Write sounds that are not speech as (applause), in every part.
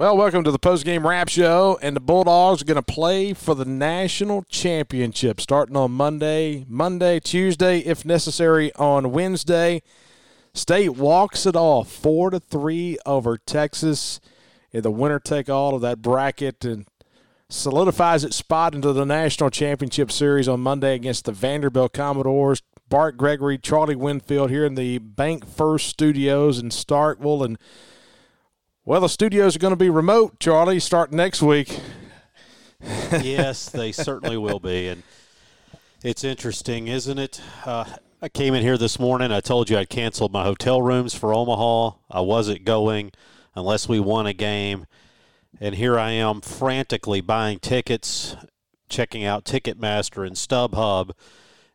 Well, welcome to the post-game wrap show, and the Bulldogs are going to play for the national championship starting on Monday, Monday, Tuesday, if necessary, on Wednesday. State walks it off four to three over Texas in the winner take all of that bracket and solidifies its spot into the national championship series on Monday against the Vanderbilt Commodores. Bart Gregory, Charlie Winfield here in the Bank First Studios in Starkville, and well, the studios are going to be remote, Charlie, starting next week. (laughs) yes, they certainly will be. And it's interesting, isn't it? Uh, I came in here this morning. I told you I'd canceled my hotel rooms for Omaha. I wasn't going unless we won a game. And here I am frantically buying tickets, checking out Ticketmaster and StubHub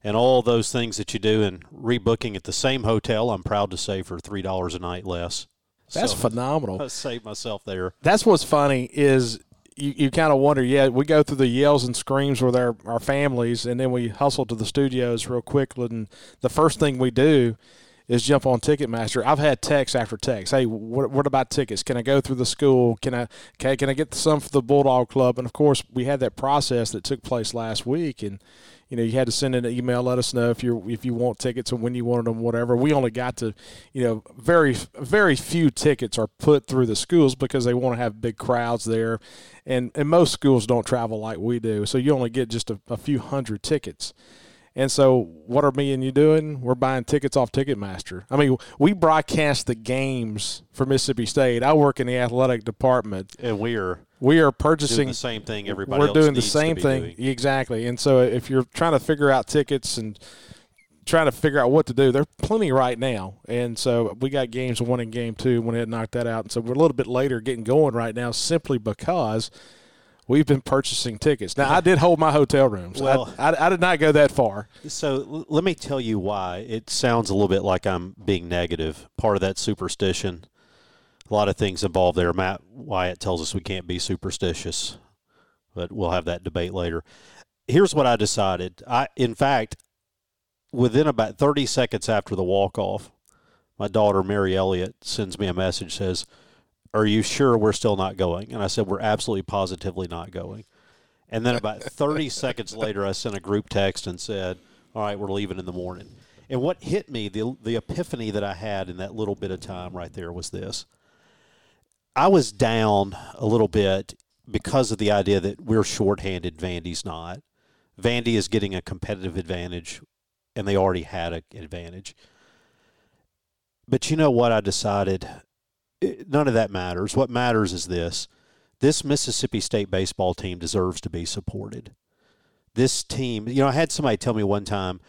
and all those things that you do and rebooking at the same hotel, I'm proud to say, for $3 a night less. That's so phenomenal. I saved myself there. That's what's funny is you, you kind of wonder, yeah, we go through the yells and screams with our, our families, and then we hustle to the studios real quick. And the first thing we do is jump on Ticketmaster. I've had text after text. Hey, what, what about tickets? Can I go through the school? Can I can, can I get some for the Bulldog Club? And of course, we had that process that took place last week, and you know, you had to send an email, let us know if you if you want tickets and when you wanted them, whatever. We only got to, you know, very very few tickets are put through the schools because they want to have big crowds there, and and most schools don't travel like we do, so you only get just a, a few hundred tickets. And so, what are me and you doing? We're buying tickets off Ticketmaster. I mean, we broadcast the games for Mississippi State. I work in the athletic department, and we are we are purchasing the same thing. Everybody we're doing the same thing doing. exactly. And so, if you're trying to figure out tickets and trying to figure out what to do, there's plenty right now. And so, we got games one and game two. Went ahead and knocked that out. And so, we're a little bit later getting going right now, simply because we've been purchasing tickets. Now, I did hold my hotel rooms. Well, I, I, I, did not go that far. So let me tell you why. It sounds a little bit like I'm being negative. Part of that superstition. A lot of things involved there. Matt Wyatt tells us we can't be superstitious, but we'll have that debate later. Here's what I decided. I, in fact, within about 30 seconds after the walk off, my daughter Mary Elliott sends me a message says – are you sure we're still not going? And I said, We're absolutely positively not going. And then about (laughs) 30 seconds later, I sent a group text and said, All right, we're leaving in the morning. And what hit me, the, the epiphany that I had in that little bit of time right there was this. I was down a little bit because of the idea that we're shorthanded, Vandy's not. Vandy is getting a competitive advantage, and they already had an advantage. But you know what I decided? None of that matters. What matters is this this Mississippi State baseball team deserves to be supported. This team, you know, I had somebody tell me one time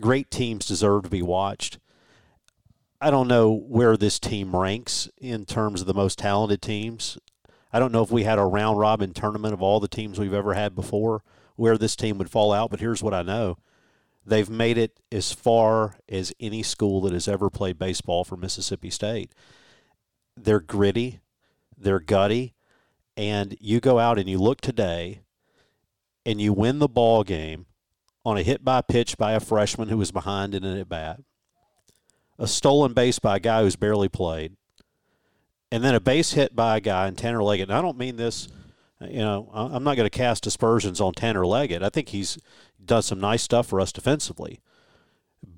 great teams deserve to be watched. I don't know where this team ranks in terms of the most talented teams. I don't know if we had a round robin tournament of all the teams we've ever had before where this team would fall out, but here's what I know. They've made it as far as any school that has ever played baseball for Mississippi State they're gritty, they're gutty, and you go out and you look today and you win the ball game on a hit by pitch by a freshman who was behind in an at bat, a stolen base by a guy who's barely played, and then a base hit by a guy in Tanner Leggett. And I don't mean this, you know, I'm not going to cast aspersions on Tanner Leggett. I think he's done some nice stuff for us defensively.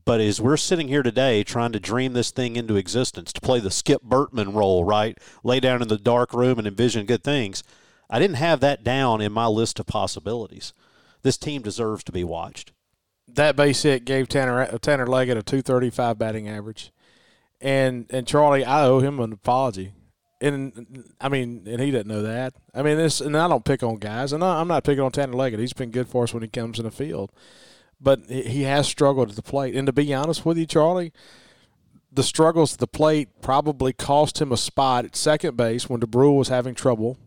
But as we're sitting here today trying to dream this thing into existence, to play the Skip Bertman role, right? Lay down in the dark room and envision good things. I didn't have that down in my list of possibilities. This team deserves to be watched. That base hit gave Tanner Tanner Leggett a 235 batting average. And and Charlie, I owe him an apology. And I mean, and he didn't know that. I mean, this, and I don't pick on guys, and I, I'm not picking on Tanner Leggett. He's been good for us when he comes in the field but he has struggled at the plate. And to be honest with you, Charlie, the struggles at the plate probably cost him a spot at second base when Dubrule was having trouble.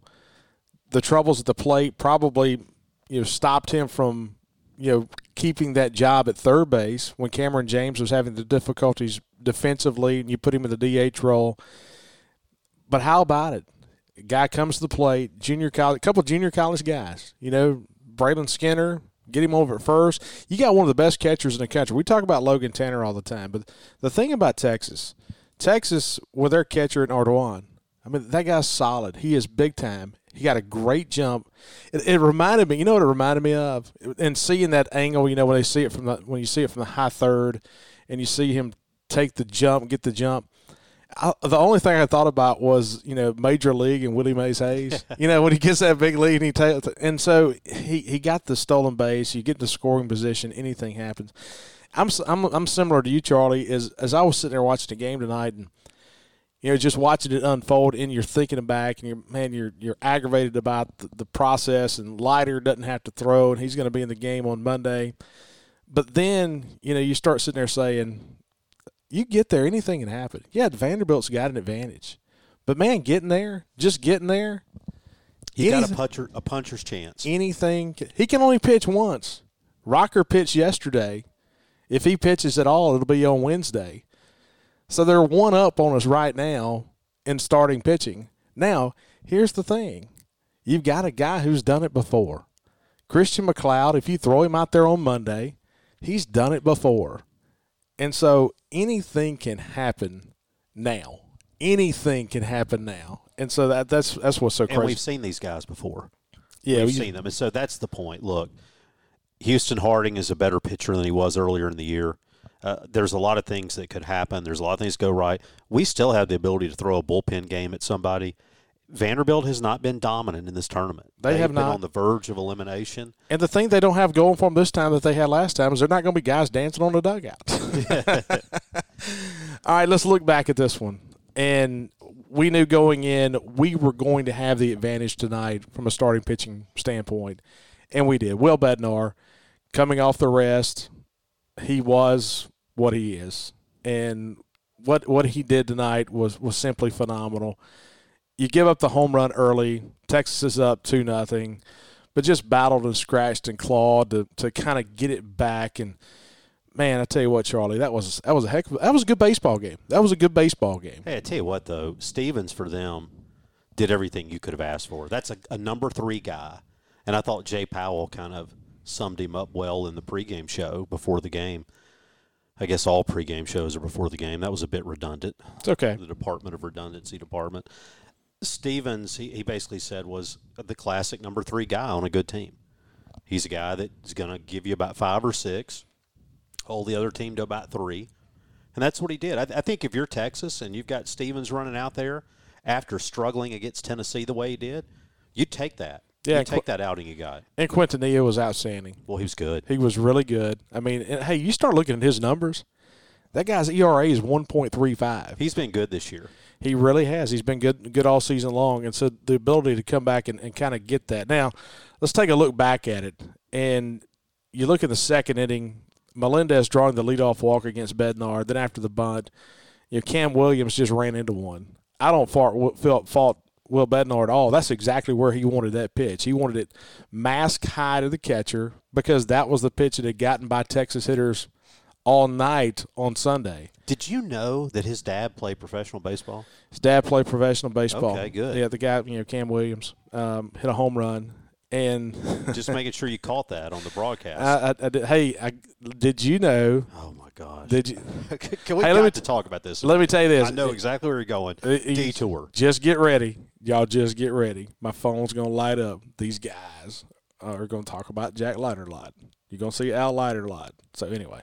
The troubles at the plate probably, you know, stopped him from, you know, keeping that job at third base when Cameron James was having the difficulties defensively and you put him in the DH role. But how about it? guy comes to the plate, junior college, a couple junior college guys, you know, Brayland Skinner, Get him over at first. You got one of the best catchers in the country. We talk about Logan Tanner all the time, but the thing about Texas, Texas with their catcher at Ardoin, I mean, that guy's solid. He is big time. He got a great jump. It, it, reminded me, you know what it reminded me of? And seeing that angle, you know, when they see it from the when you see it from the high third, and you see him take the jump, get the jump. I, the only thing I thought about was you know Major League and Willie Mays Hayes. (laughs) you know when he gets that big lead and he takes, and so he he got the stolen base. You get the scoring position. Anything happens. I'm I'm I'm similar to you, Charlie. As as I was sitting there watching the game tonight and you know, just watching it unfold, and you're thinking back, and you're man, you're you're aggravated about the, the process, and Leiter doesn't have to throw, and he's going to be in the game on Monday. But then, you know, you start sitting there saying, you get there, anything can happen. Yeah, Vanderbilt's got an advantage, but man, getting there, just getting there, he got a puncher, a puncher's chance. Anything he can only pitch once. Rocker pitched yesterday. If he pitches at all, it'll be on Wednesday. So they're one up on us right now in starting pitching. Now, here's the thing you've got a guy who's done it before. Christian MacLeod, if you throw him out there on Monday, he's done it before. And so anything can happen now. Anything can happen now. And so that that's that's what's so crazy. And we've seen these guys before. Yeah, we've seen them. And so that's the point. Look, Houston Harding is a better pitcher than he was earlier in the year. Uh, there's a lot of things that could happen. There's a lot of things that go right. We still have the ability to throw a bullpen game at somebody. Vanderbilt has not been dominant in this tournament. They They've have been not. on the verge of elimination. And the thing they don't have going for them this time that they had last time is they're not going to be guys dancing on the dugout. All right, let's look back at this one. And we knew going in we were going to have the advantage tonight from a starting pitching standpoint, and we did. Will Bednar coming off the rest, he was what he is, and what what he did tonight was was simply phenomenal. You give up the home run early. Texas is up two nothing, but just battled and scratched and clawed to to kind of get it back. And man, I tell you what, Charlie, that was that was a heck of that was a good baseball game. That was a good baseball game. Hey, I tell you what though, Stevens for them did everything you could have asked for. That's a, a number three guy, and I thought Jay Powell kind of summed him up well in the pregame show before the game. I guess all pregame shows are before the game. That was a bit redundant. It's okay. The Department of Redundancy department. Stevens, he, he basically said, was the classic number three guy on a good team. He's a guy that's going to give you about five or six, hold the other team to about three. And that's what he did. I, I think if you're Texas and you've got Stevens running out there after struggling against Tennessee the way he did, you'd take that. Yeah, you take that outing you got. And Quintanilla was outstanding. Well, he was good. He was really good. I mean, hey, you start looking at his numbers. That guy's ERA is one point three five. He's been good this year. He really has. He's been good good all season long. And so the ability to come back and, and kind of get that. Now, let's take a look back at it. And you look at the second inning, Melendez drawing the leadoff walk against Bednar. Then after the bunt, you know, Cam Williams just ran into one. I don't fault, fault Will Bednar at all. That's exactly where he wanted that pitch. He wanted it mask high to the catcher because that was the pitch that had gotten by Texas hitters all night on Sunday. Did you know that his dad played professional baseball? His dad played professional baseball. Okay, good. Yeah, the guy, you know, Cam Williams, um, hit a home run, and (laughs) just making sure you caught that on the broadcast. I, I, I did, hey, I, did you know? Oh my gosh! Did you? (laughs) Can (laughs) we hey, let me to talk about this? Let me tell you this. I know exactly where you're going. Uh, Detour. Just get ready, y'all. Just get ready. My phone's gonna light up. These guys are gonna talk about Jack Leiter a lot. You're gonna see Al Leiter a lot. So anyway,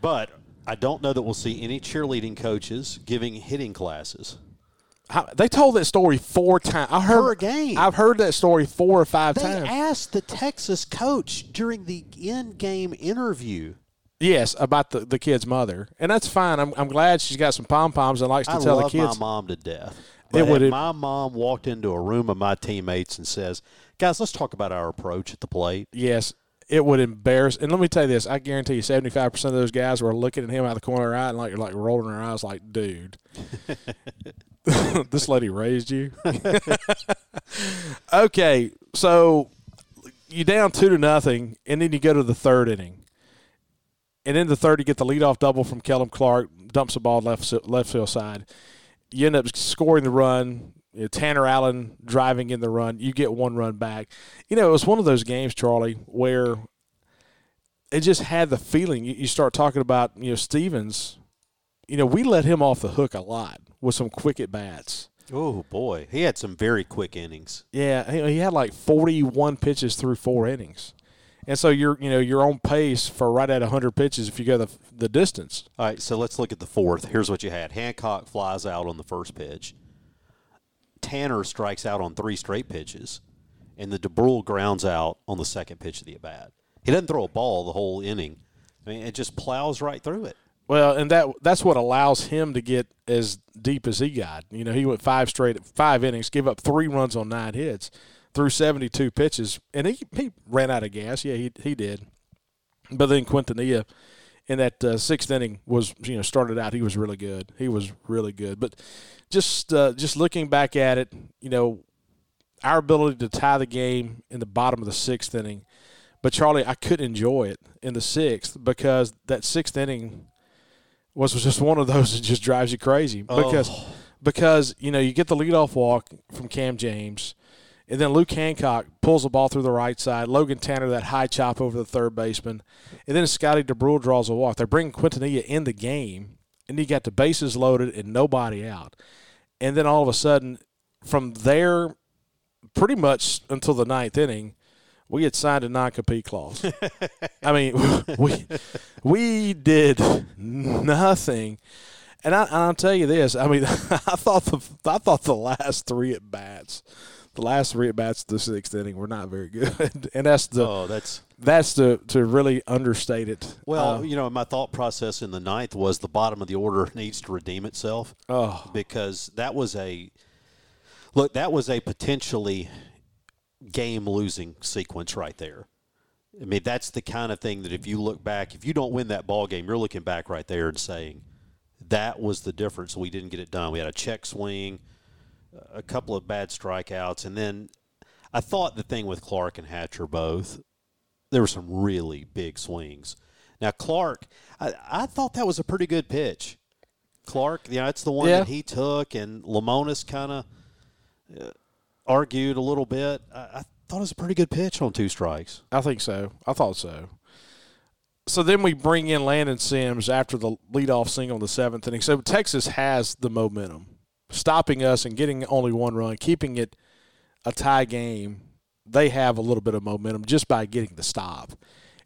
but I don't know that we'll see any cheerleading coaches giving hitting classes. They told that story four times. I heard per game. I've heard that story four or five they times. They asked the Texas coach during the in-game interview. Yes, about the, the kid's mother, and that's fine. I'm, I'm glad she's got some pom poms and likes to I tell the kids. I love my mom to death. But it would my mom walked into a room of my teammates and says, "Guys, let's talk about our approach at the plate." Yes, it would embarrass. And let me tell you this: I guarantee you, seventy five percent of those guys were looking at him out of the corner of their eye and like like rolling their eyes, like, "Dude, (laughs) (laughs) this lady raised you." (laughs) okay, so you down two to nothing, and then you go to the third inning, and in the third you get the leadoff double from Kellum Clark, dumps the ball left left field side. You end up scoring the run. You know, Tanner Allen driving in the run, you get one run back. You know, it was one of those games, Charlie, where it just had the feeling. You, you start talking about, you know, Stevens. You know, we let him off the hook a lot with some quick at bats. Oh boy, he had some very quick innings. Yeah, he, he had like 41 pitches through four innings. And so you're you know you're on pace for right at 100 pitches if you go the the distance. All right, so let's look at the fourth. Here's what you had: Hancock flies out on the first pitch. Tanner strikes out on three straight pitches, and the Dubrule grounds out on the second pitch of the at bat. He doesn't throw a ball the whole inning. I mean, it just plows right through it. Well, and that that's what allows him to get as deep as he got. You know, he went five straight, five innings, give up three runs on nine hits, threw seventy two pitches, and he he ran out of gas. Yeah, he he did. But then Quintanilla in that uh, sixth inning was you know started out. He was really good. He was really good. But just uh, just looking back at it, you know, our ability to tie the game in the bottom of the sixth inning. But Charlie, I couldn't enjoy it in the sixth because that sixth inning was just one of those that just drives you crazy because Oh. because you know you get the leadoff walk from Cam James, and then Luke Hancock pulls the ball through the right side. Logan Tanner that high chop over the third baseman, and then Scotty Dubrule draws a walk. They bring Quintanilla in the game, and you got the bases loaded and nobody out, and then all of a sudden, from there, pretty much until the ninth inning. We had signed a non-compete clause. (laughs) I mean, (laughs) we we did nothing. And I, I'll tell you this. I mean, (laughs) I thought the I thought the last three at bats, the last three at bats of the sixth inning were not very good, and that's the Oh, that's that's to to really understate it. well, Uh, you know, my thought process in the ninth was the bottom of the order needs to redeem itself oh, because that was a look. That was a potentially game losing sequence right there. I mean, that's the kind of thing that if you look back, if you don't win that ball game, you're looking back right there and saying that was the difference. We didn't get it done. We had a check swing, a couple of bad strikeouts, and then I thought the thing with Clark and Hatcher both, there were some really big swings. Now Clark, I, I thought that was a pretty good pitch. Clark, you know, that's the one Yeah. that he took, and Lamonis kind of uh, argued a little bit. I, I thought it was a pretty good pitch on two strikes. I think so. I thought so. So then we bring in Landon Sims after the leadoff single in the seventh inning. So Texas has the momentum, stopping us and getting only one run, keeping it a tie game. They have a little bit of momentum just by getting the stop.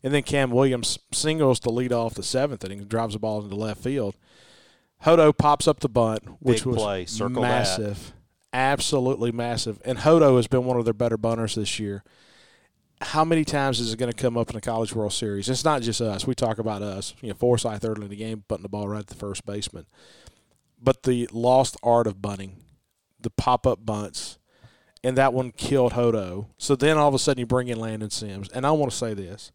And then Cam Williams singles to lead off the seventh inning, drives the ball into left field. Hodo pops up the bunt, which Big was play. Massive, absolutely massive. And Hodo has been one of their better bunters this year how many times is it going to come up in the College World Series? It's not just us. We talk about us. You know, Forsyth early in the game, butting the ball right at the first baseman. But the lost art of bunting, the pop up bunts, and that one killed Hodo. So then all of a sudden you bring in Landon Sims. And I want to say this,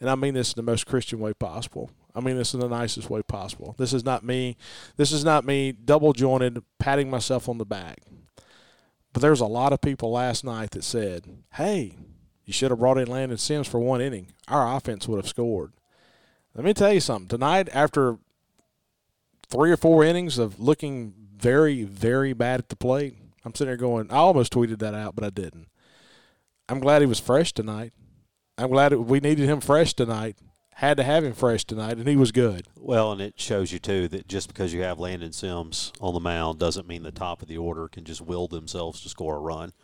and I mean this in the most Christian way possible. I mean this in the nicest way possible. This is not me. This is not me double jointed, patting myself on the back. But there's a lot of people last night that said, hey, you should have brought in Landon Sims for one inning. Our offense would have scored. Let me tell you something. Tonight, after three or four innings of looking very, very bad at the plate, I'm sitting there going, I almost tweeted that out, but I didn't. I'm glad he was fresh tonight. I'm glad we needed him fresh tonight. Had to have him fresh tonight, and he was good. Well, and it shows you too that just because you have Landon Sims on the mound doesn't mean the top of the order can just will themselves to score a run.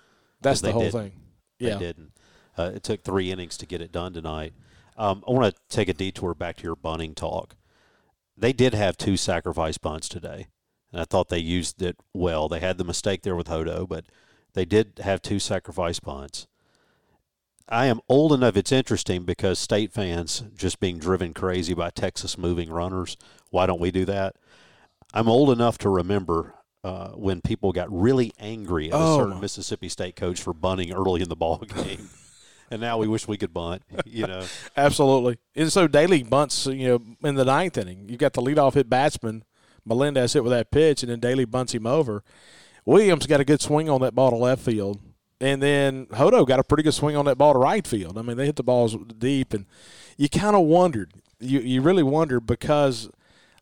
That's the whole didn't. thing. Yeah. They didn't. Uh, it took three innings to get it done tonight. Um, I want to take a detour back to your bunting talk. They did have two sacrifice bunts today, and I thought they used it well. They had the mistake there with Hodo, but they did have two sacrifice bunts. I am old enough. It's interesting because state fans just being driven crazy by Texas moving runners. Why don't we do that? I'm old enough to remember uh, when people got really angry at a Oh, certain Mississippi State coach for bunting early in the ball (laughs) game, and now we wish we could bunt. You know, (laughs) Absolutely. And so Daly bunts, you know, in the ninth inning. You've got the leadoff hit batsman. Melendez hit with that pitch, and then Daly bunts him over. Williams got a good swing on that ball to left field. And then Hodo got a pretty good swing on that ball to right field. I mean, they hit the balls deep, and you kind of wondered. You you really wondered because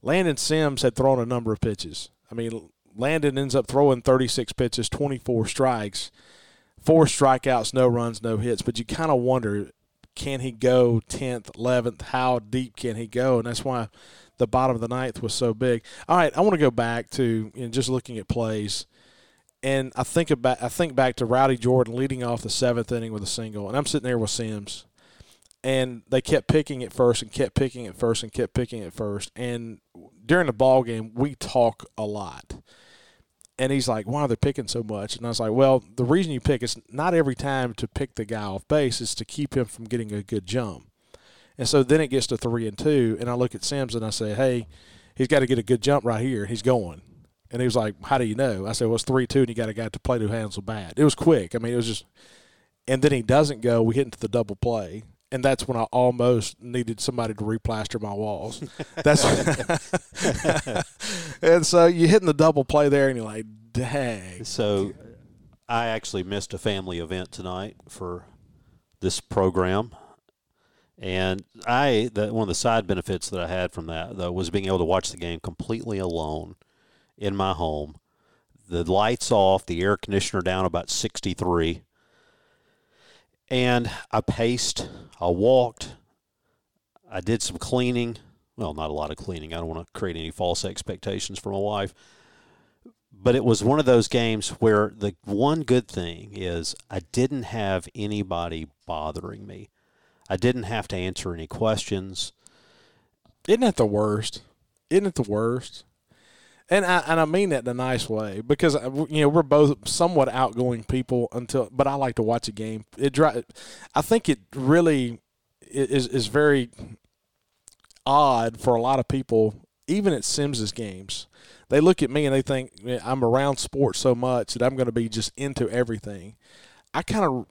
Landon Sims had thrown a number of pitches. I mean, Landon ends up throwing 36 pitches, 24 strikes, four strikeouts, no runs, no hits. But you kind of wonder can he go 10th, 11th? How deep can he go? And that's why the bottom of the ninth was so big. All right, I want to go back to you know, just looking at plays. And I think about I think back to Rowdy Jordan leading off the seventh inning with a single, and I'm sitting there with Sims, and they kept picking it first and kept picking it first and kept picking it first. And during the ball game, we talk a lot. And he's like, "Why are they picking so much?" And I was like, "Well, the reason you pick is not every time to pick the guy off base is to keep him from getting a good jump." And so then it gets to three and two, and I look at Sims and I say, "Hey, he's got to get a good jump right here. He's going." And he was like, "How do you know?" I said, "Well, it's three two, and you got a guy to play who handles the bat." It was quick. I mean, it was just. And then he doesn't go. We hit into the double play, and that's when I almost needed somebody to replaster my walls. (laughs) That's. (laughs) and so you hitting the double play there, and you're like, "Dang!" So, I actually missed a family event tonight for this program. And I, the, one of the side benefits that I had from that, though, was being able to watch the game completely alone in my home. The lights off, the air conditioner down about 63. And I paced, I walked, I did some cleaning. Well, not a lot of cleaning. I don't want to create any false expectations for my wife. But it was one of those games where the one good thing is I didn't have anybody bothering me. I didn't have to answer any questions. Isn't that the worst? Isn't it the worst? And I and I mean that in a nice way because uh, you know we're both somewhat outgoing people until, but I like to watch a game. It dri- I think it really is is very odd for a lot of people, even at Sims's games. They look at me and they think I'm around sports so much that I'm going to be just into everything. I kind of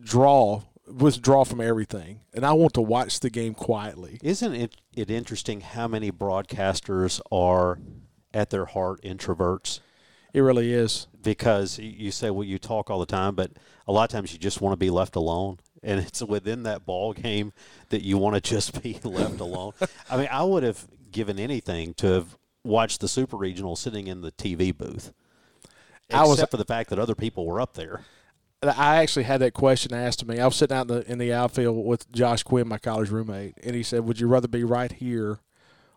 draw withdraw from everything, and I want to watch the game quietly. Isn't it, it interesting how many broadcasters are at their heart introverts? It really is. Because you say, well, you talk all the time, but a lot of times you just want to be left alone. And it's within that ball game that you want to just be (laughs) left alone. I mean, I would have given anything to have watched the Super Regional sitting in the TV booth, except was, for the fact that other people were up there. I actually had that question asked to me. I was sitting out in the in the outfield with Josh Quinn, my college roommate, and he said, "Would you rather be right here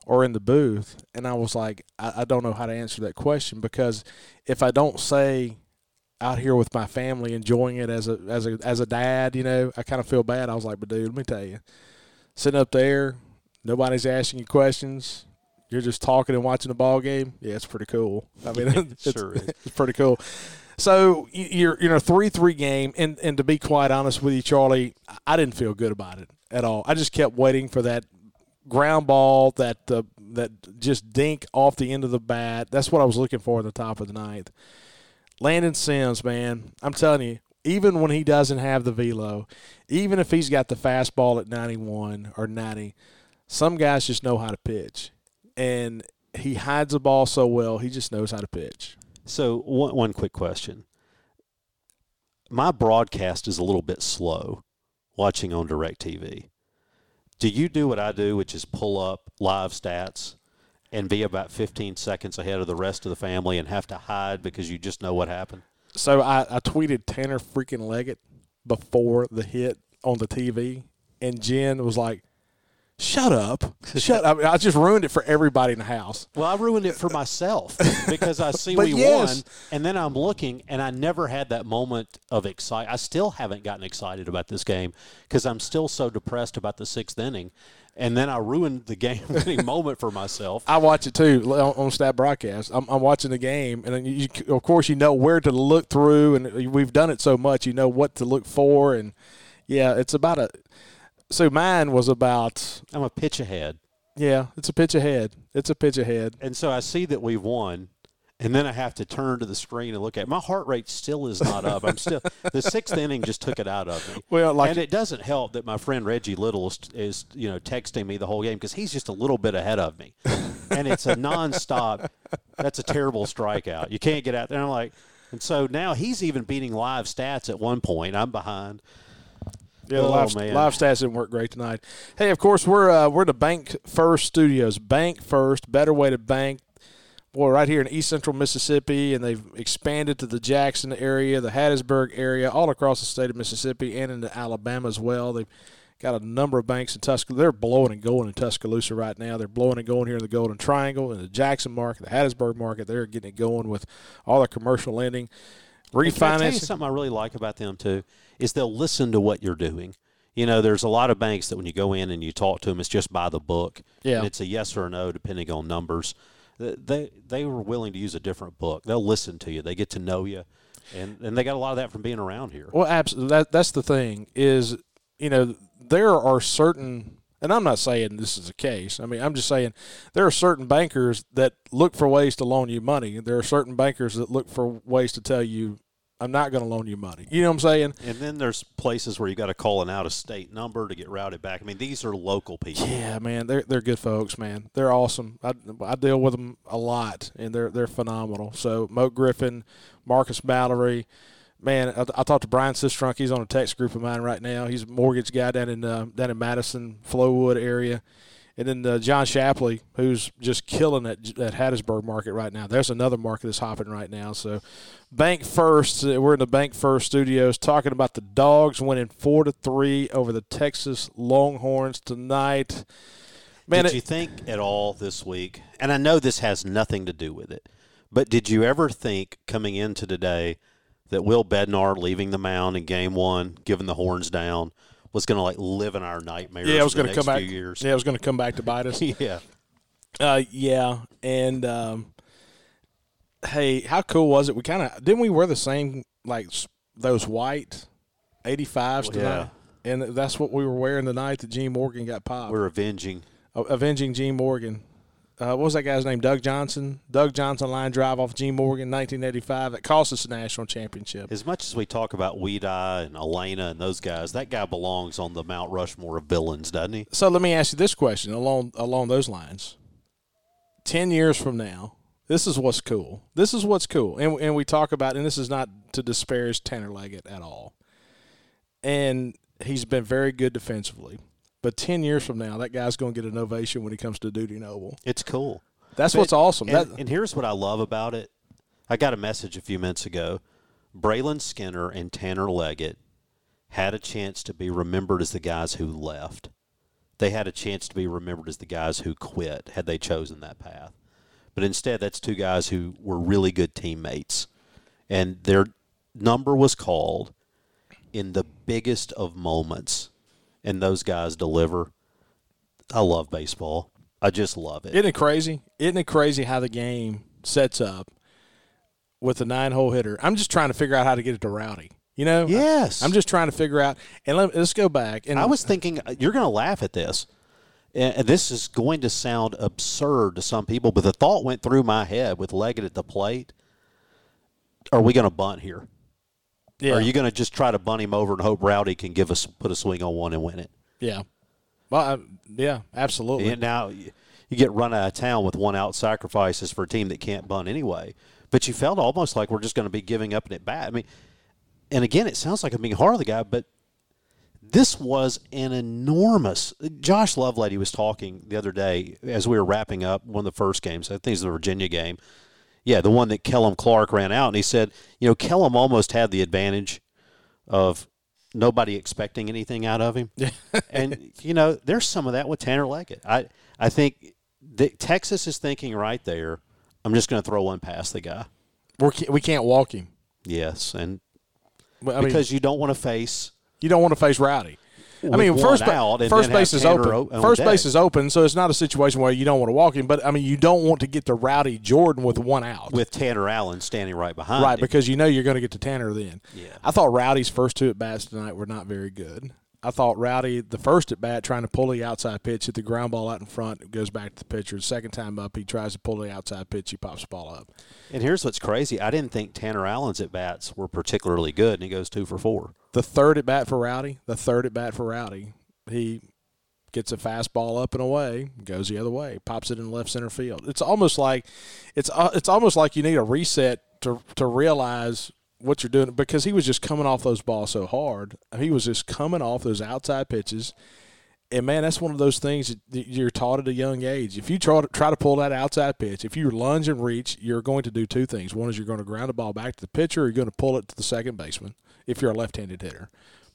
or in the booth?" And I was like, I, I don't know how to answer that question because if I don't say out here with my family, enjoying it as a as a as a dad, you know, I kind of feel bad. I was like, but dude, let me tell you, sitting up there, nobody's asking you questions. You're just talking and watching the ball game. Yeah, it's pretty cool. I mean, (laughs) it's, (laughs) sure it's pretty cool. So you're you know three three game, and and to be quite honest with you, Charlie, I didn't feel good about it at all. I just kept waiting for that ground ball that uh, that just dink off the end of the bat. That's what I was looking for at the top of the ninth. Landon Sims, man, I'm telling you, even when he doesn't have the velo, even if he's got the fastball at 91 or 90, some guys just know how to pitch, and he hides the ball so well. He just knows how to pitch. So one one quick question. My broadcast is a little bit slow watching on DirecTV. Do you do what I do, which is pull up live stats and be about 15 seconds ahead of the rest of the family and have to hide because you just know what happened? So I, I tweeted Tanner freaking Leggett before the hit on the TV, and Jen was like, Shut up. Shut up. I just ruined it for everybody in the house. Well, I ruined it for myself (laughs) because I see we yes. won, and then I'm looking, and I never had that moment of excitement. I still haven't gotten excited about this game because I'm still so depressed about the sixth inning. And then I ruined the game (laughs) winning moment for myself. I watch it too on, on Stat Broadcast. I'm, I'm, watching the game, and you, of course, you know where to look through, and uh, we've done it so much, you know what to look for. And yeah, it's about a so mine was about. I'm a pitch ahead. Yeah, it's a pitch ahead. It's a pitch ahead. And so I see that we've won, and then I have to turn to the screen and look at it. my heart rate. Still is not up. I'm still (laughs) the sixth inning just took it out of me. Well, like, and it doesn't help that my friend Reggie Little is, is you know texting me the whole game because he's just a little bit ahead of me, (laughs) and it's a nonstop. That's a terrible strikeout. You can't get out there. I'm like, and so now he's even beating live stats at one point. I'm behind. Yeah, the oh, live, live stats didn't work great tonight. Hey, of course we're uh, we're the Bank First Studios. Bank First, better way to bank. Boy, right here in East Central Mississippi, and they've expanded to the Jackson area, the Hattiesburg area, all across the state of Mississippi, and into Alabama as well. They've Got a number of banks in Tuscaloosa. They're blowing and going in Tuscaloosa right now. They're blowing and going here in the Golden Triangle, in the Jackson market, the Hattiesburg market. They're getting it going with all their commercial lending. Refinance. Can I tell you something I really like about them too is they'll listen to what you're doing. You know, there's a lot of banks that when you go in and you talk to them, it's just by the book. Yeah. it's a yes or a no depending on numbers. They they were willing to use a different book. They'll listen to you. They get to know you, and and they got a lot of that from being around here. Well, absolutely. That that's the thing is, you know, there are certain and I'm not saying this is the case. I mean, I'm just saying there are certain bankers that look for ways to loan you money. There are certain bankers that look for ways to tell you, I'm not going to loan you money. You know what I'm saying? And then there's places where you got to call an out of state number to get routed back. I mean, these are local people. Yeah, man, they're they're good folks, man. They're awesome. I, I deal with them a lot, and they're they're phenomenal. So Moat Griffin, Marcus Mallory man, I, I, talked to Brian Sistrunk. He's on a text group of mine right now. He's a mortgage guy down in uh, down in Madison, Flowood area. And then uh, John Shapley, who's just killing that that Hattiesburg market right now. There's another market that's hopping right now. So, Bank First, uh, we're in the Bank First studios talking about the Dogs winning four to three over the Texas Longhorns tonight. Man, did it, you think at all this week? And I know this has nothing to do with it, but did you ever think coming into today that Will Bednar leaving the mound in Game One, giving the horns down, was going to like live in our nightmares. Yeah, it was going to come back. Years. Yeah, it was going to come back to bite us. (laughs) yeah, uh, yeah, and um, hey, how cool was it? We kind of didn't we wear the same like those white eighty fives tonight, yeah. and that's what we were wearing the night that Gene Morgan got popped. We're avenging, uh, avenging Gene Morgan uh, what was that guy's name? Doug Johnson. Doug Johnson line drive off Gene Morgan, 1985, that cost us a national championship. As much as we talk about Weedi and Elena and those guys, that guy belongs on the Mount Rushmore of villains, doesn't he? So let me ask you this question along along those lines. Ten years from now, this is what's cool. This is what's cool, and and we talk about, and this is not to disparage Tanner Leggett at all. And he's been very good defensively. But 10 years from now, that guy's going to get an ovation when he comes to Dudy Noble. It's cool. That's but, what's awesome. And, that, and here's what I love about it. I got a message a few minutes ago. Brayland Skinner and Tanner Leggett had a chance to be remembered as the guys who left. They had a chance to be remembered as the guys who quit had they chosen that path. But instead, that's two guys who were really good teammates. And their number was called in the biggest of moments and those guys deliver. I love baseball. I just love it. Isn't it crazy? Isn't it crazy how the game sets up with a nine hole hitter? I'm just trying to figure out how to get it to Rowdy. You know? Yes. I, am just trying to figure out. And let, us go back. And I was thinking uh, you're going to laugh at this. And this is going to sound absurd to some people, but the thought went through my head with Leggett at the plate. Are we going to bunt here? Yeah. Or are you going to just try to bunt him over and hope Rowdy can give us put a swing on one and win it? Yeah. Well, I, yeah, absolutely. And now you get run out of town with one out sacrifices for a team that can't bunt anyway. But you felt almost like we're just going to be giving up an at bat. I mean, and again, it sounds like I'm being hard on the guy, but this was an enormous. Josh Lovelady was talking the other day as we were wrapping up one of the first games. I think it's the Virginia game yeah, the one that Kellum Clark ran out, and he said, you know, Kellum almost had the advantage of nobody expecting anything out of him. (laughs) and you know, there's some of that with Tanner Leggett. I I think that Texas is thinking right there. I'm just going to throw one past the guy. We're, we can't walk him. Yes, and well, because mean, you don't want to face you don't want to face Rowdy. I mean, first first base is open. First base is open, so it's not a situation where you don't want to walk in. But I mean, you don't want to get to Rowdy Jordan with one out, with Tanner Allen standing right behind. Right, him. because you know you're going to get to Tanner then. Yeah, I thought Rowdy's first two at bats tonight were not very good. I thought Rowdy, the first at bat, trying to pull the outside pitch, hit the ground ball out in front, it goes back to the pitcher. The second time up, he tries to pull the outside pitch, he pops the ball up. And here's what's crazy: I didn't think Tanner Allen's at bats were particularly good, and he goes two for four. The third at bat for Rowdy, the third at bat for Rowdy, he gets a fastball up and away, goes the other way, pops it in left center field. It's almost like it's uh, it's almost like you need a reset to to realize what you're doing because he was just coming off those balls so hard. He was just coming off those outside pitches. And man, that's one of those things that you're taught at a young age. If you try to, try to pull that outside pitch, if you lunge and reach, you're going to do two things. One is you're going to ground the ball back to the pitcher, or you're going to pull it to the second baseman if you're a left-handed hitter.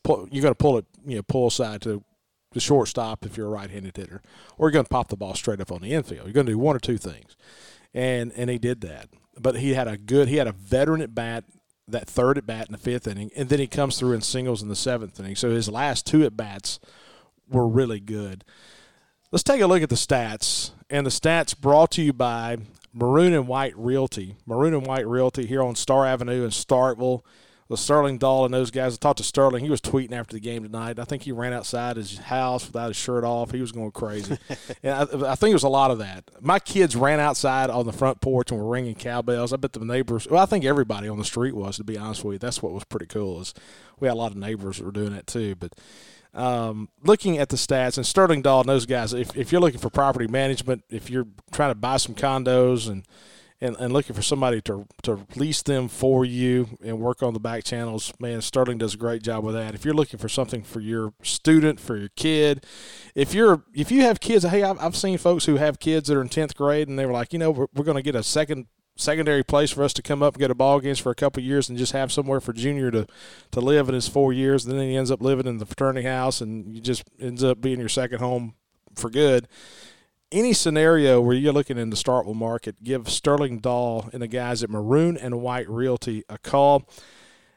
Pull, you're going to pull it, you know, pull aside to the shortstop if you're a right-handed hitter, or you're going to pop the ball straight up on the infield. You're going to do one or two things, and and he did that. But he had a good, he had a veteran at bat, that third at bat in the fifth inning, and then he comes through in singles in the seventh inning. So his last two at bats were really good. Let's take a look at the stats, and the stats brought to you by Maroon and White Realty. Maroon and White Realty here on Star Avenue in Starkville with Sterling Dahl and those guys. I talked to Sterling. He was tweeting after the game tonight. I think he ran outside his house without his shirt off. He was going crazy. (laughs) and I, I, think it was a lot of that. My kids ran outside on the front porch and were ringing cowbells. I bet the neighbors. Well, I think everybody on the street was. To be honest with you, that's what was pretty cool. Is we had a lot of neighbors that were doing that too. But um, looking at the stats, and Sterling Dahl and those guys, if, if you're looking for property management, if you're trying to buy some condos and and, and looking for somebody to to lease them for you and work on the back channels, man, Sterling does a great job with that. If you're looking for something for your student, for your kid, if you're if you have kids, hey, I've, I've seen folks who have kids that are in tenth grade and they were like, you know, we're, we're going to get a second secondary place for us to come up and get a ball games for a couple years and just have somewhere for junior to to live in his four years. And then he ends up living in the fraternity house and you just ends up being your second home for good. Any scenario where you're looking in the Starkville market, give Sterling Dahl and the guys at Maroon and White Realty a call.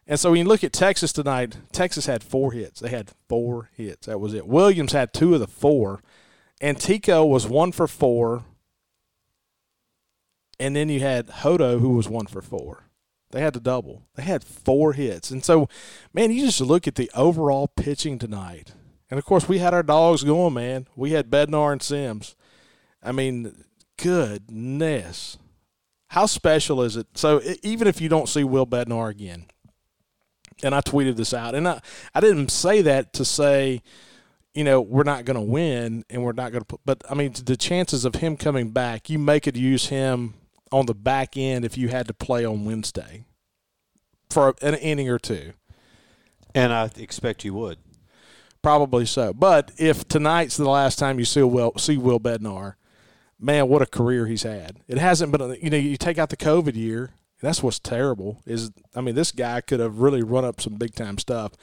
And so when you look at Texas tonight, Texas had four hits. They had four hits. That was it. Williams had two of the four. Antico was one for four and then you had Hodo, who was one for four. They had to double. They had four hits. And so, man, you just look at the overall pitching tonight. And of course, we had our dogs going, man. We had Bednar and Sims. I mean, goodness. How special is it? So, even if you don't see Will Bednar again, and I tweeted this out, and I, I didn't say that to say, you know, we're not going to win and we're not going to, but I mean, the chances of him coming back, you may could use him on the back end if you had to play on Wednesday for an inning or two. And I expect you would. Probably so. But if tonight's the last time you see Will, see Will Bednar, man, what a career he's had. It hasn't been, you know, you take out the COVID year, that's what's terrible. Is I mean, this guy could have really run up some big time stuff,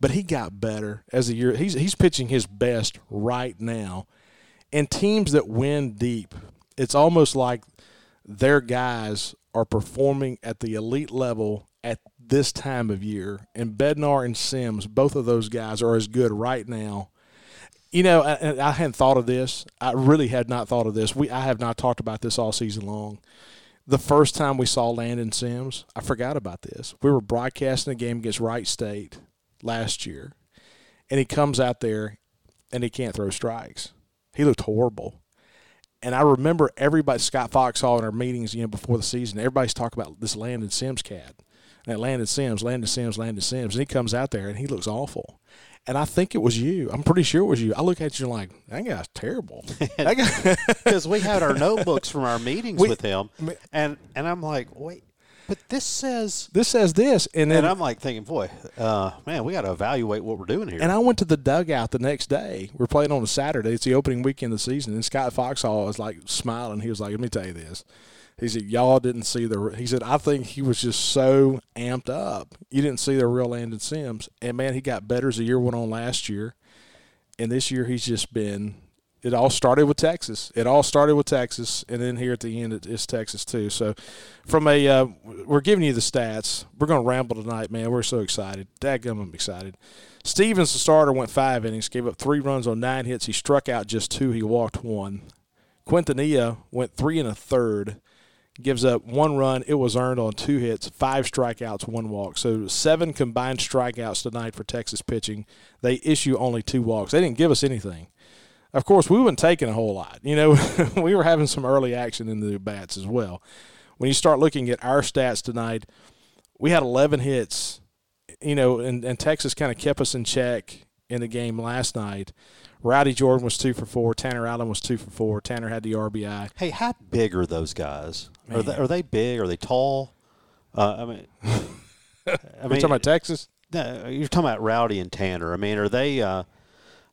but he got better as the year. He's he's pitching his best right now, and teams that win deep, it's almost like their guys are performing at the elite level at this time of year. And Bednar and Sims, both of those guys are as good right now. You know, I, I hadn't thought of this. I really had not thought of this. We I have not talked about this all season long. The first time we saw Landon Sims, I forgot about this. We were broadcasting a game against Wright State last year, and he comes out there and he can't throw strikes. He looked horrible. And I remember everybody, Scott Fox, Foxhall in our meetings, you know, before the season, everybody's talking about this Landon Sims cat. And Landon Sims, Landon Sims, Landon Sims. And he comes out there and he looks awful. And I think it was you. I'm pretty sure it was you. I look at you like, that guy's terrible. (laughs) Because (laughs) we had our notebooks from our meetings we, with him. (laughs) And, and I'm like, wait, but this says this says this, and then and I'm like thinking, boy, uh, man, we got to evaluate what we're doing here. And I went to the dugout the next day. We're playing on a Saturday. It's the opening weekend of the season, and Scott Foxhall was like smiling. He was like, "Let me tell you this." He said, "Y'all didn't see the." He said, "I think he was just so amped up. You didn't see the real Landon Sims, and man, he got better as the year went on last year, and this year he's just been it all started with Texas. It all started with Texas, and then here at the end, it's Texas too. So, from a, uh, we're giving you the stats. We're going to ramble tonight, man. We're so excited. Dadgum, I'm excited. Stevens, the starter, went five innings, gave up three runs on nine hits. He struck out just two. He walked one. Quintanilla went three and a third, gives up one run. It was earned on two hits, five strikeouts, one walk. So seven combined strikeouts tonight for Texas pitching. They issue only two walks. They didn't give us anything of course, we weren't taking a whole lot. You know, (laughs) we were having some early action in the bats as well. When you start looking at our stats tonight, we had 11 hits, you know, and, and Texas kind of kept us in check in the game last night. Rowdy Jordan was two for four. Tanner Allen was two for four. Tanner had the RBI. Hey, how big are those guys? Are they, are they big? Are they tall? Uh, I mean, (laughs) I mean, talking about Texas? No, you're talking about Rowdy and Tanner. I mean, are they? Uh,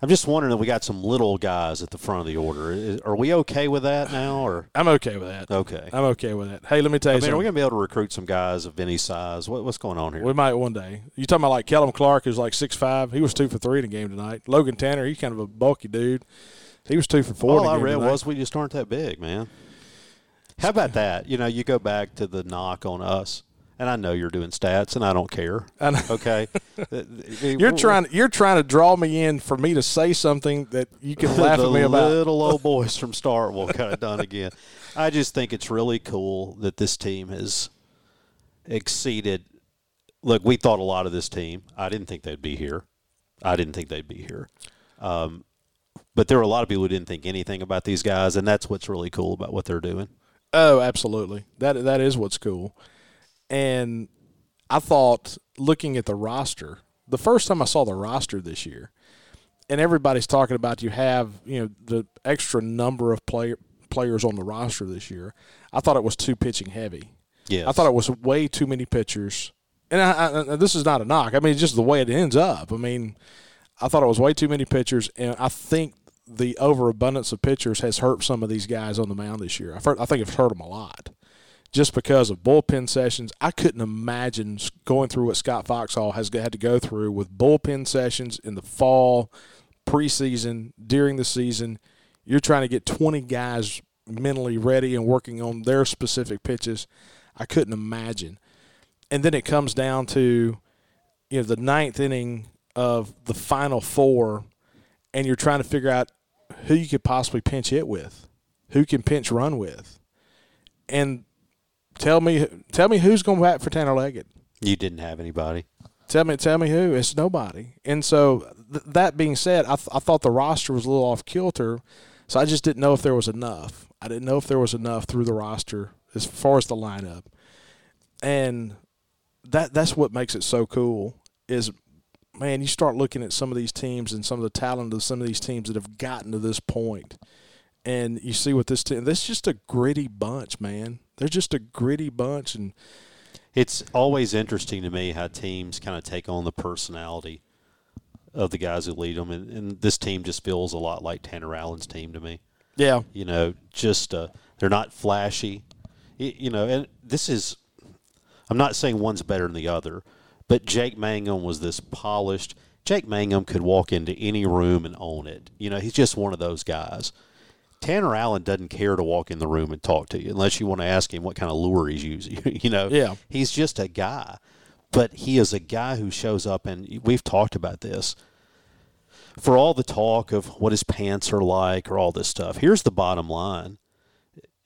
I'm just wondering if we got some little guys at the front of the order. Is, are we okay with that now, or (sighs) I'm okay with that. okay? I'm okay with that. Hey, let me tell you I mean, are we gonna be able to recruit some guys of any size? What, what's going on here? We might one day. You talking about like Kellum Clark, who's like six five. He was two for three in the game tonight. Logan Tanner, he's kind of a bulky dude. He was two for four. in All the I read tonight. was we just aren't that big, man. How about that? You know, you go back to the knock on us, and I know you're doing stats, and I don't care. I know. Okay, (laughs) You're trying. You're trying to draw me in for me to say something that you can (laughs) laugh at me about. little old (laughs) boys from Starkville got it done again. I just think it's really cool that this team has exceeded. Look, we thought a lot of this team. I didn't think they'd be here. I didn't think they'd be here. Um, but there were a lot of people who didn't think anything about these guys, and that's what's really cool about what they're doing. Oh, absolutely. That that is what's cool. And I thought looking at the roster, the first time I saw the roster this year, and everybody's talking about you have, you know, the extra number of player, players on the roster this year. I thought it was too pitching heavy. Yeah, I thought it was way too many pitchers. And I, I, I- this is not a knock. I mean, it's just the way it ends up. I mean, I thought it was way too many pitchers, and I think the overabundance of pitchers has hurt some of these guys on the mound this year. I've heard, I think it's hurt them a lot, just because of bullpen sessions. I couldn't imagine going through what Scott Foxhall has had to go through with bullpen sessions in the fall, preseason, during the season. You're trying to get 20 guys mentally ready and working on their specific pitches. I couldn't imagine. And then it comes down to, you know, the ninth inning of the final four, and you're trying to figure out who you could possibly pinch hit with, who can pinch run with, and tell me, tell me who's going to bat for Tanner Leggett. you didn't have anybody. Tell me, tell me who. It's nobody. And so th- that being said, I, th- I thought the roster was a little off kilter, so I just didn't know if there was enough. I didn't know if there was enough through the roster as far as the lineup, and that that's what makes it so cool. Is man, you start looking at some of these teams and some of the talent of some of these teams that have gotten to this point, and you see what this team. This is just a gritty bunch, man. They're just a gritty bunch, and It's always interesting to me how teams kind of take on the personality of the guys who lead them, and, and this team just feels a lot like Tanner Allen's team to me. yeah, You know, just uh, they're not flashy. You know, and this is. I'm not saying one's better than the other, but Jake Mangum was this polished. Jake Mangum could walk into any room and own it. You know, he's just one of those guys. Tanner Allen doesn't care to walk in the room and talk to you unless you want to ask him what kind of lure he's using. (laughs) you know, Yeah. he's just a guy, but he is a guy who shows up, and we've talked about this. For all the talk of what his pants are like or all this stuff, here's the bottom line,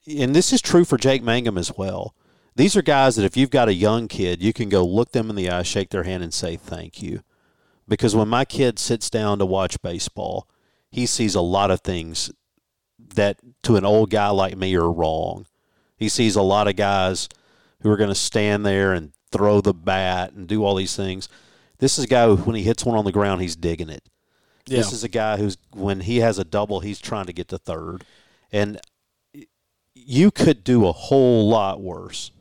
and this is true for Jake Mangum as well. These are guys that if you've got a young kid, you can go look them in the eye, shake their hand, and say thank you. Because when my kid sits down to watch baseball, he sees a lot of things that to an old guy like me are wrong. He sees a lot of guys who are going to stand there and throw the bat and do all these things. This is a guy who, when he hits one on the ground, he's digging it. yeah. This is a guy who's when he has a double, he's trying to get to third, and you could do a whole lot worse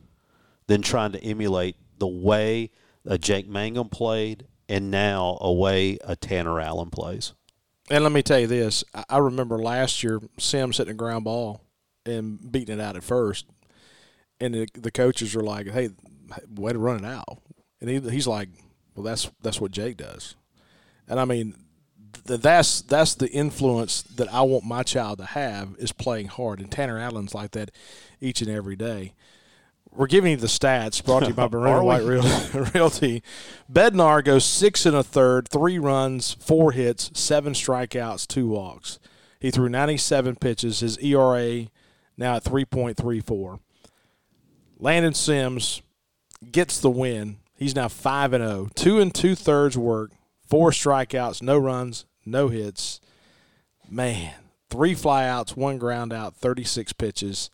than trying to emulate the way a Jake Mangum played, and now a way a Tanner Allen plays. And let me tell you this: I- remember last year Sims hitting a ground ball and beating it out at first, and the, the coaches were like, "Hey, way to run it out," and he, he's like, "Well, that's that's what Jake does," and I mean, th- that's that's the influence that I want my child to have is playing hard, and Tanner Allen's like that each and every day. We're giving you the stats brought to you by (laughs) Are White (laughs) Realty. Bednar goes six and a third, three runs, four hits, seven strikeouts, two walks. He threw 97 pitches. His ERA now at 3.34. Landon Sims gets the win. He's now 5 and 0. Two and two thirds work, four strikeouts, no runs, no hits. Man, three flyouts, one ground out, 36 pitches.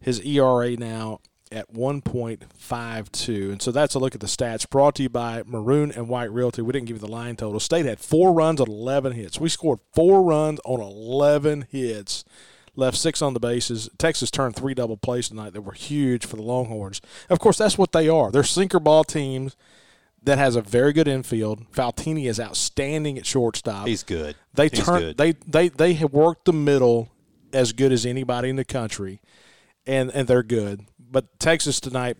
His ERA now at 1.52. And so that's a look at the stats brought to you by Maroon and White Realty. We didn't give you the line total. State had four runs on 11 hits. We scored four runs on 11 hits. Left six on the bases. Texas turned three double plays tonight that were huge for the Longhorns. Of course, that's what they are. They're sinker ball teams that has a very good infield. Faltine is outstanding at shortstop. He's good. They He's turn good. they they they have worked the middle as good as anybody in the country, and and they're good. But Texas tonight,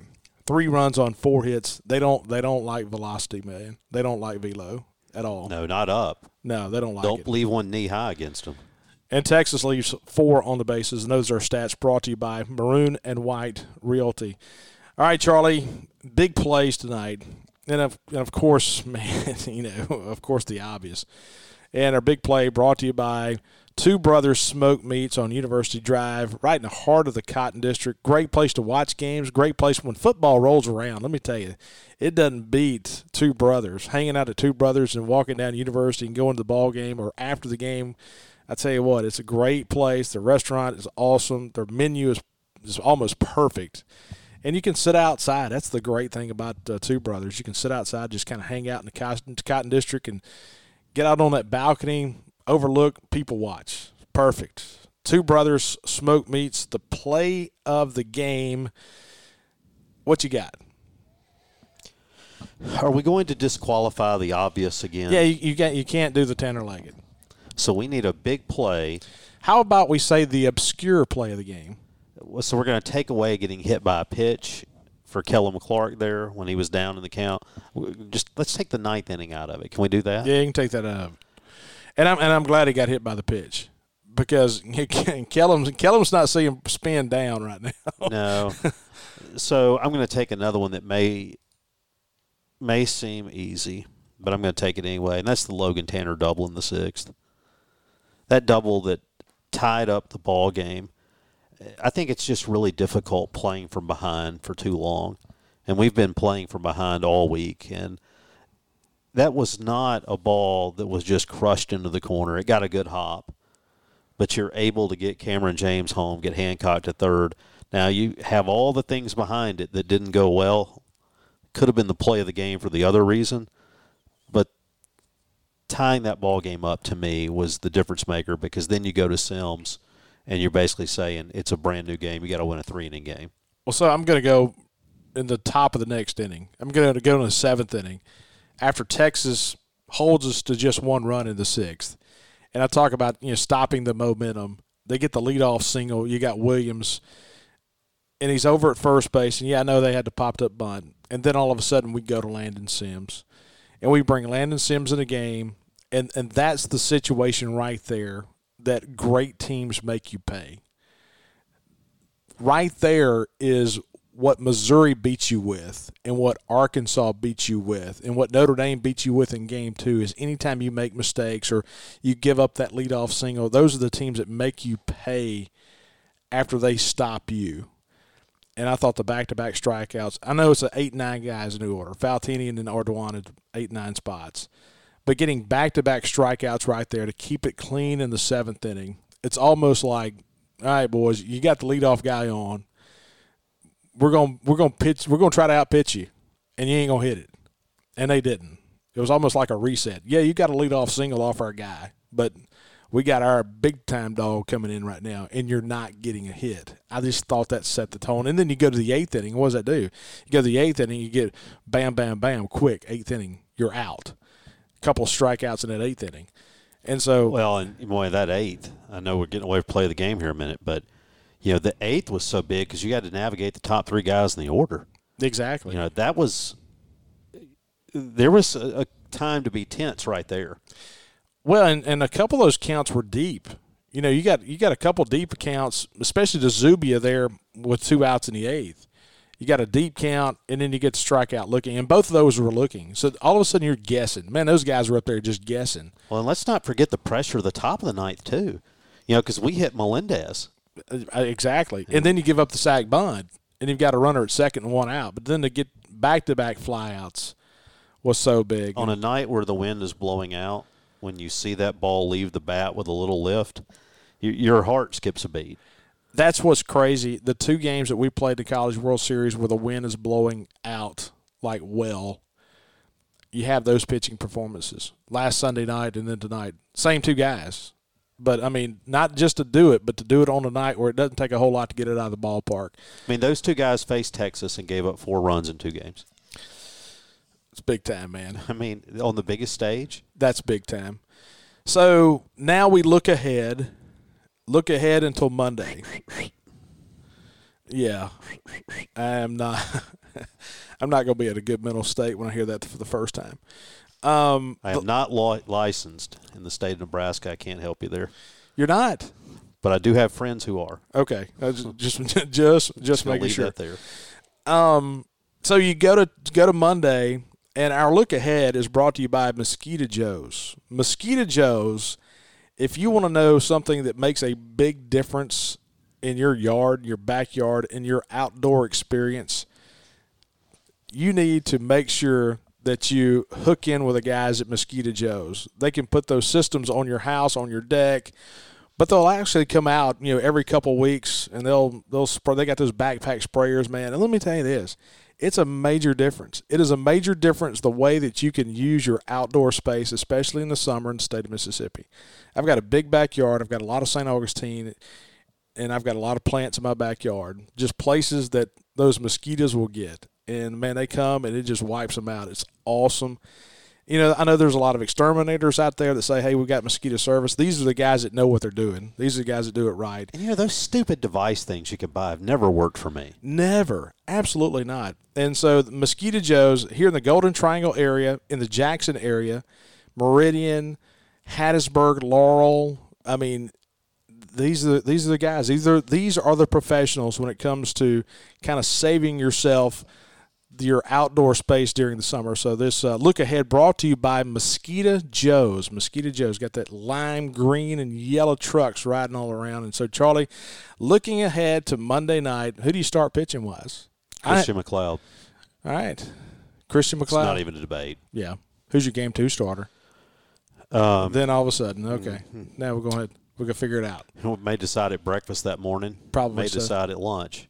three runs on four hits. They don't they don't like velocity, man. They don't like velo at all. No, not up. No, they don't like Don't it. leave one knee high against them. And Texas leaves four on the bases. And those are stats brought to you by Maroon and White Realty. All right, Charlie, big plays tonight. And of, and of course, (laughs) man, you know, of course, the obvious. And our big play brought to you by Two Brothers Smoke Meats on University Drive, right in the heart of the Cotton District. Great place to watch games. Great place when football rolls around. Let me tell you, it doesn't beat Two Brothers. Hanging out at Two Brothers and walking down University and going to the ball game or after the game. I tell you what, it's a great place. The restaurant is awesome. Their menu is is almost perfect. And you can sit outside. That's the great thing about uh, Two Brothers. You can sit outside, just kind of hang out in the Cotton, Cotton District and get out on that balcony, overlook, people watch. Perfect. Two Brothers Smoke Meats, the play of the game. What you got? Are we going to disqualify the obvious again? Yeah, you, you got you can't do the Tanner Leggett. So we need a big play. How about we say the obscure play of the game? So we're going to take away getting hit by a pitch for Kellum Clark there when he was down in the count. Just let's take the ninth inning out of it. Can we do that? Yeah, you can take that out. And I'm and I'm glad he got hit by the pitch because (laughs) Kellum's Kellum's not seeing spin down right now. (laughs) No. so I'm going to take another one that may may seem easy, but I'm going to take it anyway, and that's the Logan Tanner double in the sixth. That double that tied up the ball game. I think it's just really difficult playing from behind for too long, and we've been playing from behind all week, and that was not a ball that was just crushed into the corner. It got a good hop, but you're able to get Kamren James home, get Hancock to third. Now you have all the things behind it that didn't go well. Could have been the play of the game for the other reason, but tying that ball game up to me was the difference maker because then you go to Sims and you're basically saying it's a brand new game. You got to win a three inning game. Well, so I'm going to go in the top of the next inning. I'm going to go in the seventh inning after Texas holds us to just one run in the sixth. And I talk about you know stopping the momentum. They get the leadoff single. You got Williams, and he's over at first base. And yeah, I know they had to popped up bunt. And then all of a sudden we go to Landon Sims, and we bring Landon Sims in the game. And and that's the situation right there that great teams make you pay. Right there is what Missouri beats you with and what Arkansas beats you with and what Notre Dame beats you with in game two is anytime you make mistakes or you give up that leadoff single, those are the teams that make you pay after they stop you. And I thought the back to back strikeouts, I know it's an eight nine guys in order. Faltine and then Ardoin eight nine spots. But getting back to back strikeouts right there to keep it clean in the seventh inning, it's almost like, all right, boys, you got the leadoff guy on we're gonna we're gonna pitch we're gonna try to outpitch you, and you ain't gonna hit it, and they didn't. It was almost like a reset. Yeah, you got a lead off single off our guy, but we got our big time dog coming in right now, and you're not getting a hit. I just thought that set the tone. And then you go to the eighth inning. What does that do? You go to the eighth inning, you get bam, bam, bam, quick eighth inning, you're out. A couple of strikeouts in that eighth inning, and so well, and boy, that eighth. I know we're getting away from play of the game here a minute, but you know, the eighth was so big because you had to navigate the top three guys in the order. Exactly. You know, that was there was a, a time to be tense right there. Well, and, and a couple of those counts were deep. You know, you got you got a couple deep accounts, especially the Zubia there with two outs in the eighth. You got a deep count, and then you get the strikeout looking, and both of those were looking. So all of a sudden, you're guessing. Man, those guys were up there just guessing. Well, and let's not forget the pressure of the top of the ninth too. You know, because we hit Melendez. Uh, exactly. And then you give up the sack bunt, and you've got a runner at second and one out. But then to get back to back flyouts was so big. On a night where the wind is blowing out, when you see that ball leave the bat with a little lift, you, your heart skips a beat. That's what's crazy. The two games that we played the College World Series where the wind is blowing out like well, you have those pitching performances. Last Sunday night and then tonight. Same two guys. But I mean, not just to do it, but to do it on a night where it doesn't take a whole lot to get it out of the ballpark. I mean, those two guys faced Texas and gave up four runs in two games. It's big time, man. I mean, on the biggest stage. That's big time. So now we look ahead. Look ahead until Monday. Yeah, I am not. (laughs) I'm not going to be at a good mental state when I hear that for the first time. Um, I am not li- licensed in the state of Nebraska. I can't help you there, you're not but I do have friends who are. okay. I (laughs) Just, just, just, just making sure. that there. Um, so you go to go to Monday, and our look ahead is brought to you by Mosquito Joe's. Mosquito Joe's. If you want to know something that makes a big difference in your yard, your backyard, and your outdoor experience, you need to make sure that you hook in with the guys at Mosquito Joe's. They can put those systems on your house, on your deck, but they'll actually come out, you know, every couple weeks, and they'll they'll spray. They got those backpack sprayers, man. And let me tell you this, it's a major difference. It is a major difference the way that you can use your outdoor space, especially in the summer in the state of Mississippi. I've got a big backyard. I've got a lot of St. Augustine, and I've got a lot of plants in my backyard. Just places that those mosquitoes will get, and man, they come and it just wipes them out. It's awesome you know, I know there's a lot of exterminators out there that say, "Hey, we got mosquito service." These are the guys that know what they're doing. These are the guys that do it right. And you know those stupid device things you can buy have never worked for me. Never, absolutely not. And so, Mosquito Joe's here in the Golden Triangle area, in the Jackson area, Meridian, Hattiesburg, Laurel. I mean, these are these are the guys. These are these are the professionals when it comes to kind of saving yourself your outdoor space during the summer. So this uh, look ahead brought to you by Mosquito Joe's. Mosquito Joe's got that lime green and yellow trucks riding all around. And so Charlie, looking ahead to Monday night, who do you start pitching wise? Christian MacLeod. All right, Christian It's MacLeod. not even a debate. yeah. Who's your game two starter? Um, then all of a sudden, okay, Mm-hmm. now we're going to we're gonna figure it out. we (laughs) may decide at breakfast that morning. Probably may so. decide at lunch.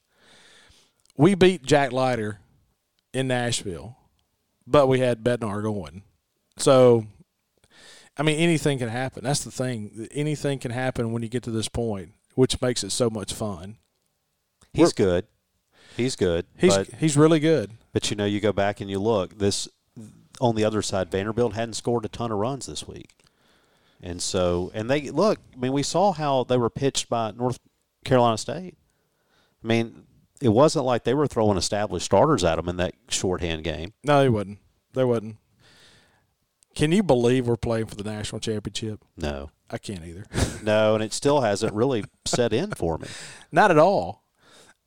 we beat Jack Leiter in Nashville, but we had Bednar going. So, I mean, anything can happen. That's the thing. Anything can happen when you get to this point, which makes it so much fun. He's good. He's good. He's but, he's really good. but you know, you go back and you look. This on the other side, Vanderbilt hadn't scored a ton of runs this week, and so and they look. I mean, we saw how they were pitched by North Carolina State. I mean, it wasn't like they were throwing established starters at them in that shorthand game. No, they wouldn't. They wouldn't. Can you believe we're playing for the national championship? No, I can't either. (laughs) no, and it still hasn't really set in for me. (laughs) Not at all.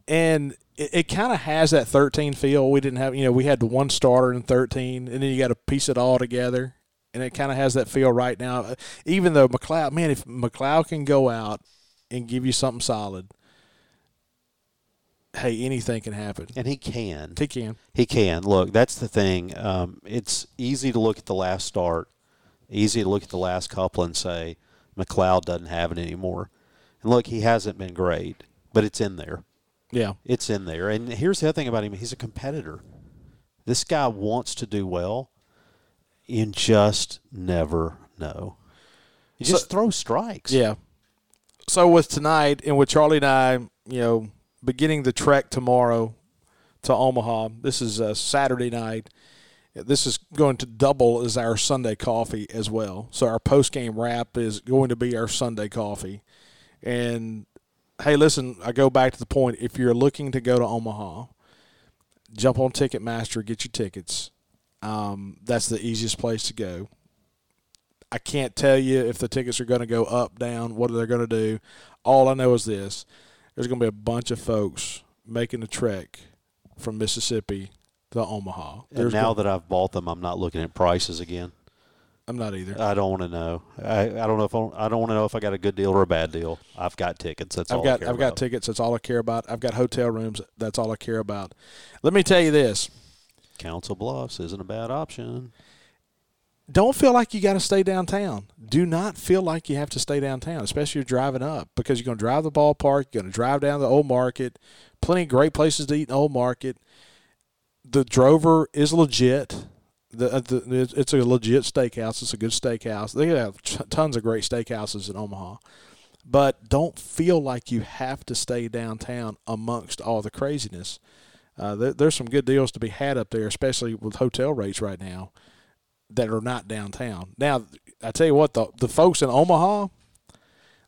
And it, it kind of has that 13 feel. We didn't have, you know, we had the one starter in 13, and then you got to piece it all together. And it kind of has that feel right now. Even though MacLeod, man, if MacLeod can go out and give you something solid, hey, anything can happen. And he can. He can. He can. Look, that's the thing. Um, it's easy to look at the last start, easy to look at the last couple and say MacLeod doesn't have it anymore. And look, he hasn't been great, but it's in there. Yeah. It's in there. And here's the other thing about him he's a competitor. This guy wants to do well. You just never know. You So- just throw strikes. Yeah. So with tonight and with Charlie and I, you know, beginning the trek tomorrow to Omaha. This is a Saturday night. This is going to double as our Sunday coffee as well. So our post game wrap is going to be our Sunday coffee. And hey, listen, I go back to the point. If you're looking to go to Omaha, jump on Ticketmaster, get your tickets. Um, that's the easiest place to go. I can't tell you if the tickets are going to go up, down, what are they're going to do. All I know is this: there's going to be a bunch of folks making the trek from Mississippi to Omaha. And now that I've bought them, I'm not looking at prices again. I'm not either. I don't want to know. I, I don't know if I, I don't want to know if I got a good deal or a bad deal. I've got tickets. That's all I've I got care I've got tickets. That's all I care about. I've got hotel rooms. That's all I care about. Let me tell you this: Council Bluffs isn't a bad option. don't feel like you got to stay downtown. Do not feel like you have to stay downtown, especially if you're driving up, because you're going to drive the ballpark. You're going to drive down the old market. Plenty of great places to eat in the old market. The Drover is legit. The, uh, the it's- it's a legit steakhouse. It's a good steakhouse. They have tons of great steakhouses in Omaha, but don't feel like you have to stay downtown amongst all the craziness. uh, there, there's some good deals to be had up there, especially with hotel rates right now that are not downtown. Now, I tell you what, the the folks in Omaha,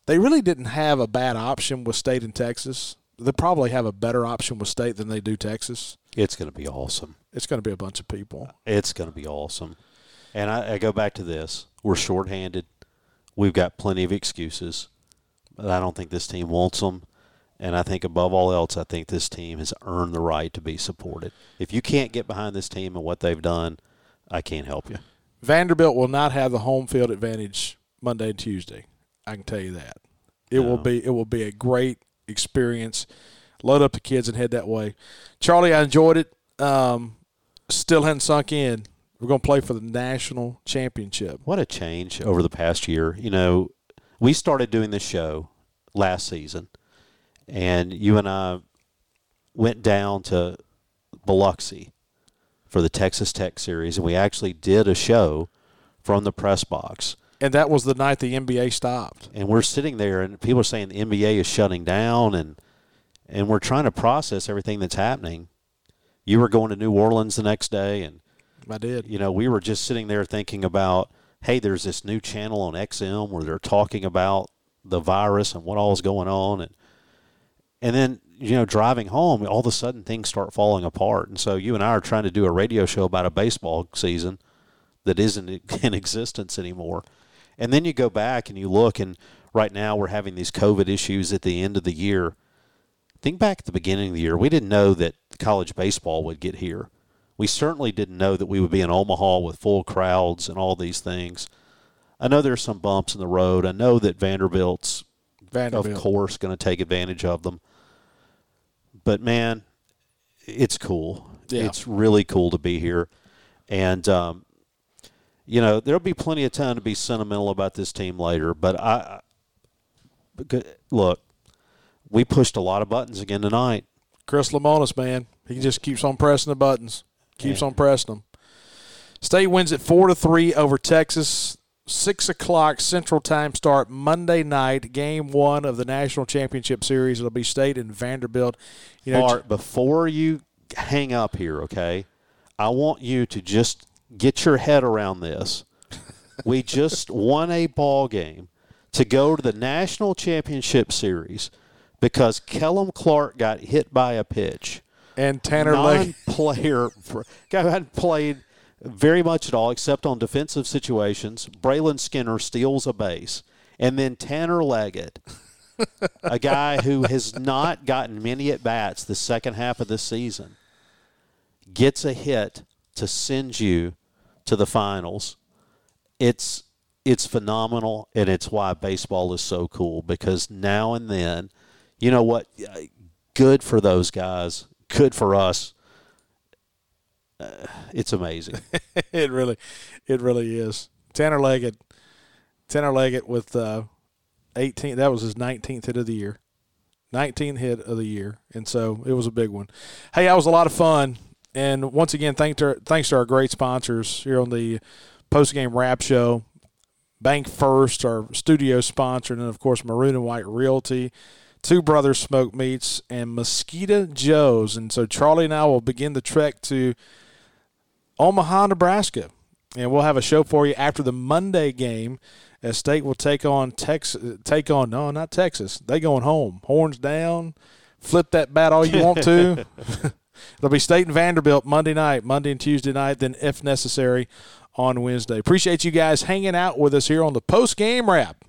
they really didn't have a bad option with state in Texas. They probably have a better option with state than they do Texas. It's going to be awesome. It's going to be a bunch of people. It's going to be awesome. And I, I go back to this: we're shorthanded. We've got plenty of excuses, but I don't think this team wants them. And I think above all else, I think this team has earned the right to be supported. If you can't get behind this team and what they've done, I can't help you. Vanderbilt will not have the home field advantage Monday and Tuesday. I can tell you that. It No. will be it will be a great experience. Load up the kids and head that way. Charlie, I enjoyed it. Um, still hadn't sunk in. We're going to play for the national championship. What a change over the past year. You know, we started doing this show last season, and you and I went down to Biloxi for the Texas Tech series, and we actually did a show from the press box. And that was the night the NBA stopped. And we're sitting there, and people are saying the NBA is shutting down, and and we're trying to process everything that's happening. You were going to New Orleans the next day, and I did. you know, we were just sitting there thinking about, hey, there's this new channel on XM where they're talking about the virus and what all is going on, and and then you know, driving home, all of a sudden things start falling apart, and so you and I are trying to do a radio show about a baseball season that isn't (laughs) in existence anymore, and then you go back and you look, and right now we're having these COVID issues at the end of the year. Think back at the beginning of the year, we didn't know that college baseball would get here we certainly didn't know that we would be in Omaha with full crowds and all these things. I know there's some bumps in the road. I know that Vanderbilt's, Vanderbilt. of course, going to take advantage of them. But man, it's cool. Yeah. It's really cool to be here, and um, you know there'll be plenty of time to be sentimental about this team later. But I, look, we pushed a lot of buttons again tonight. Chris Lemonis, man, he just keeps on pressing the buttons, keeps Yeah. on pressing them. State wins at four to three over Texas. Six o'clock Central Time start Monday night, game one of the national championship series. It'll be State and Vanderbilt. You know, Bart, before you hang up here, okay, I want you to just get your head around this. We (laughs) just won a ball game to go to the national championship series because Kellum Clark got hit by a pitch. and Tanner non-player (laughs) guy hadn't played very much at all except on defensive situations. Brayland Skinner steals a base, and then Tanner Leggett, a guy who has not gotten many at bats the second half of the season, gets a hit to send you to the finals. It's it's phenomenal, and it's why baseball is so cool because now and then, you know what? Uh, good for those guys. Good for us. Uh, it's amazing. (laughs) it really, it really is. Tanner Leggett, Tanner Leggett with uh, 18. That was his 19th hit of the year, 19th hit of the year, and so it was a big one. Hey, that was a lot of fun, and once again, thanks to thanks to our great sponsors here on the post game wrap show. Bank First, our studio sponsor, and then of course Maroon and White Realty. Two Brothers Smoke Meats and Mosquito Joe's. And so Charlie and I will begin the trek to Omaha, Nebraska. And we'll have a show for you after the Monday game as State will take on Texas. Take on no, not Texas. They going home. Horns down. Flip that bat all you want to. (laughs) It'll be State and Vanderbilt Monday night, Monday and Tuesday night. Then, if necessary, on Wednesday. Appreciate you guys hanging out with us here on the post game wrap.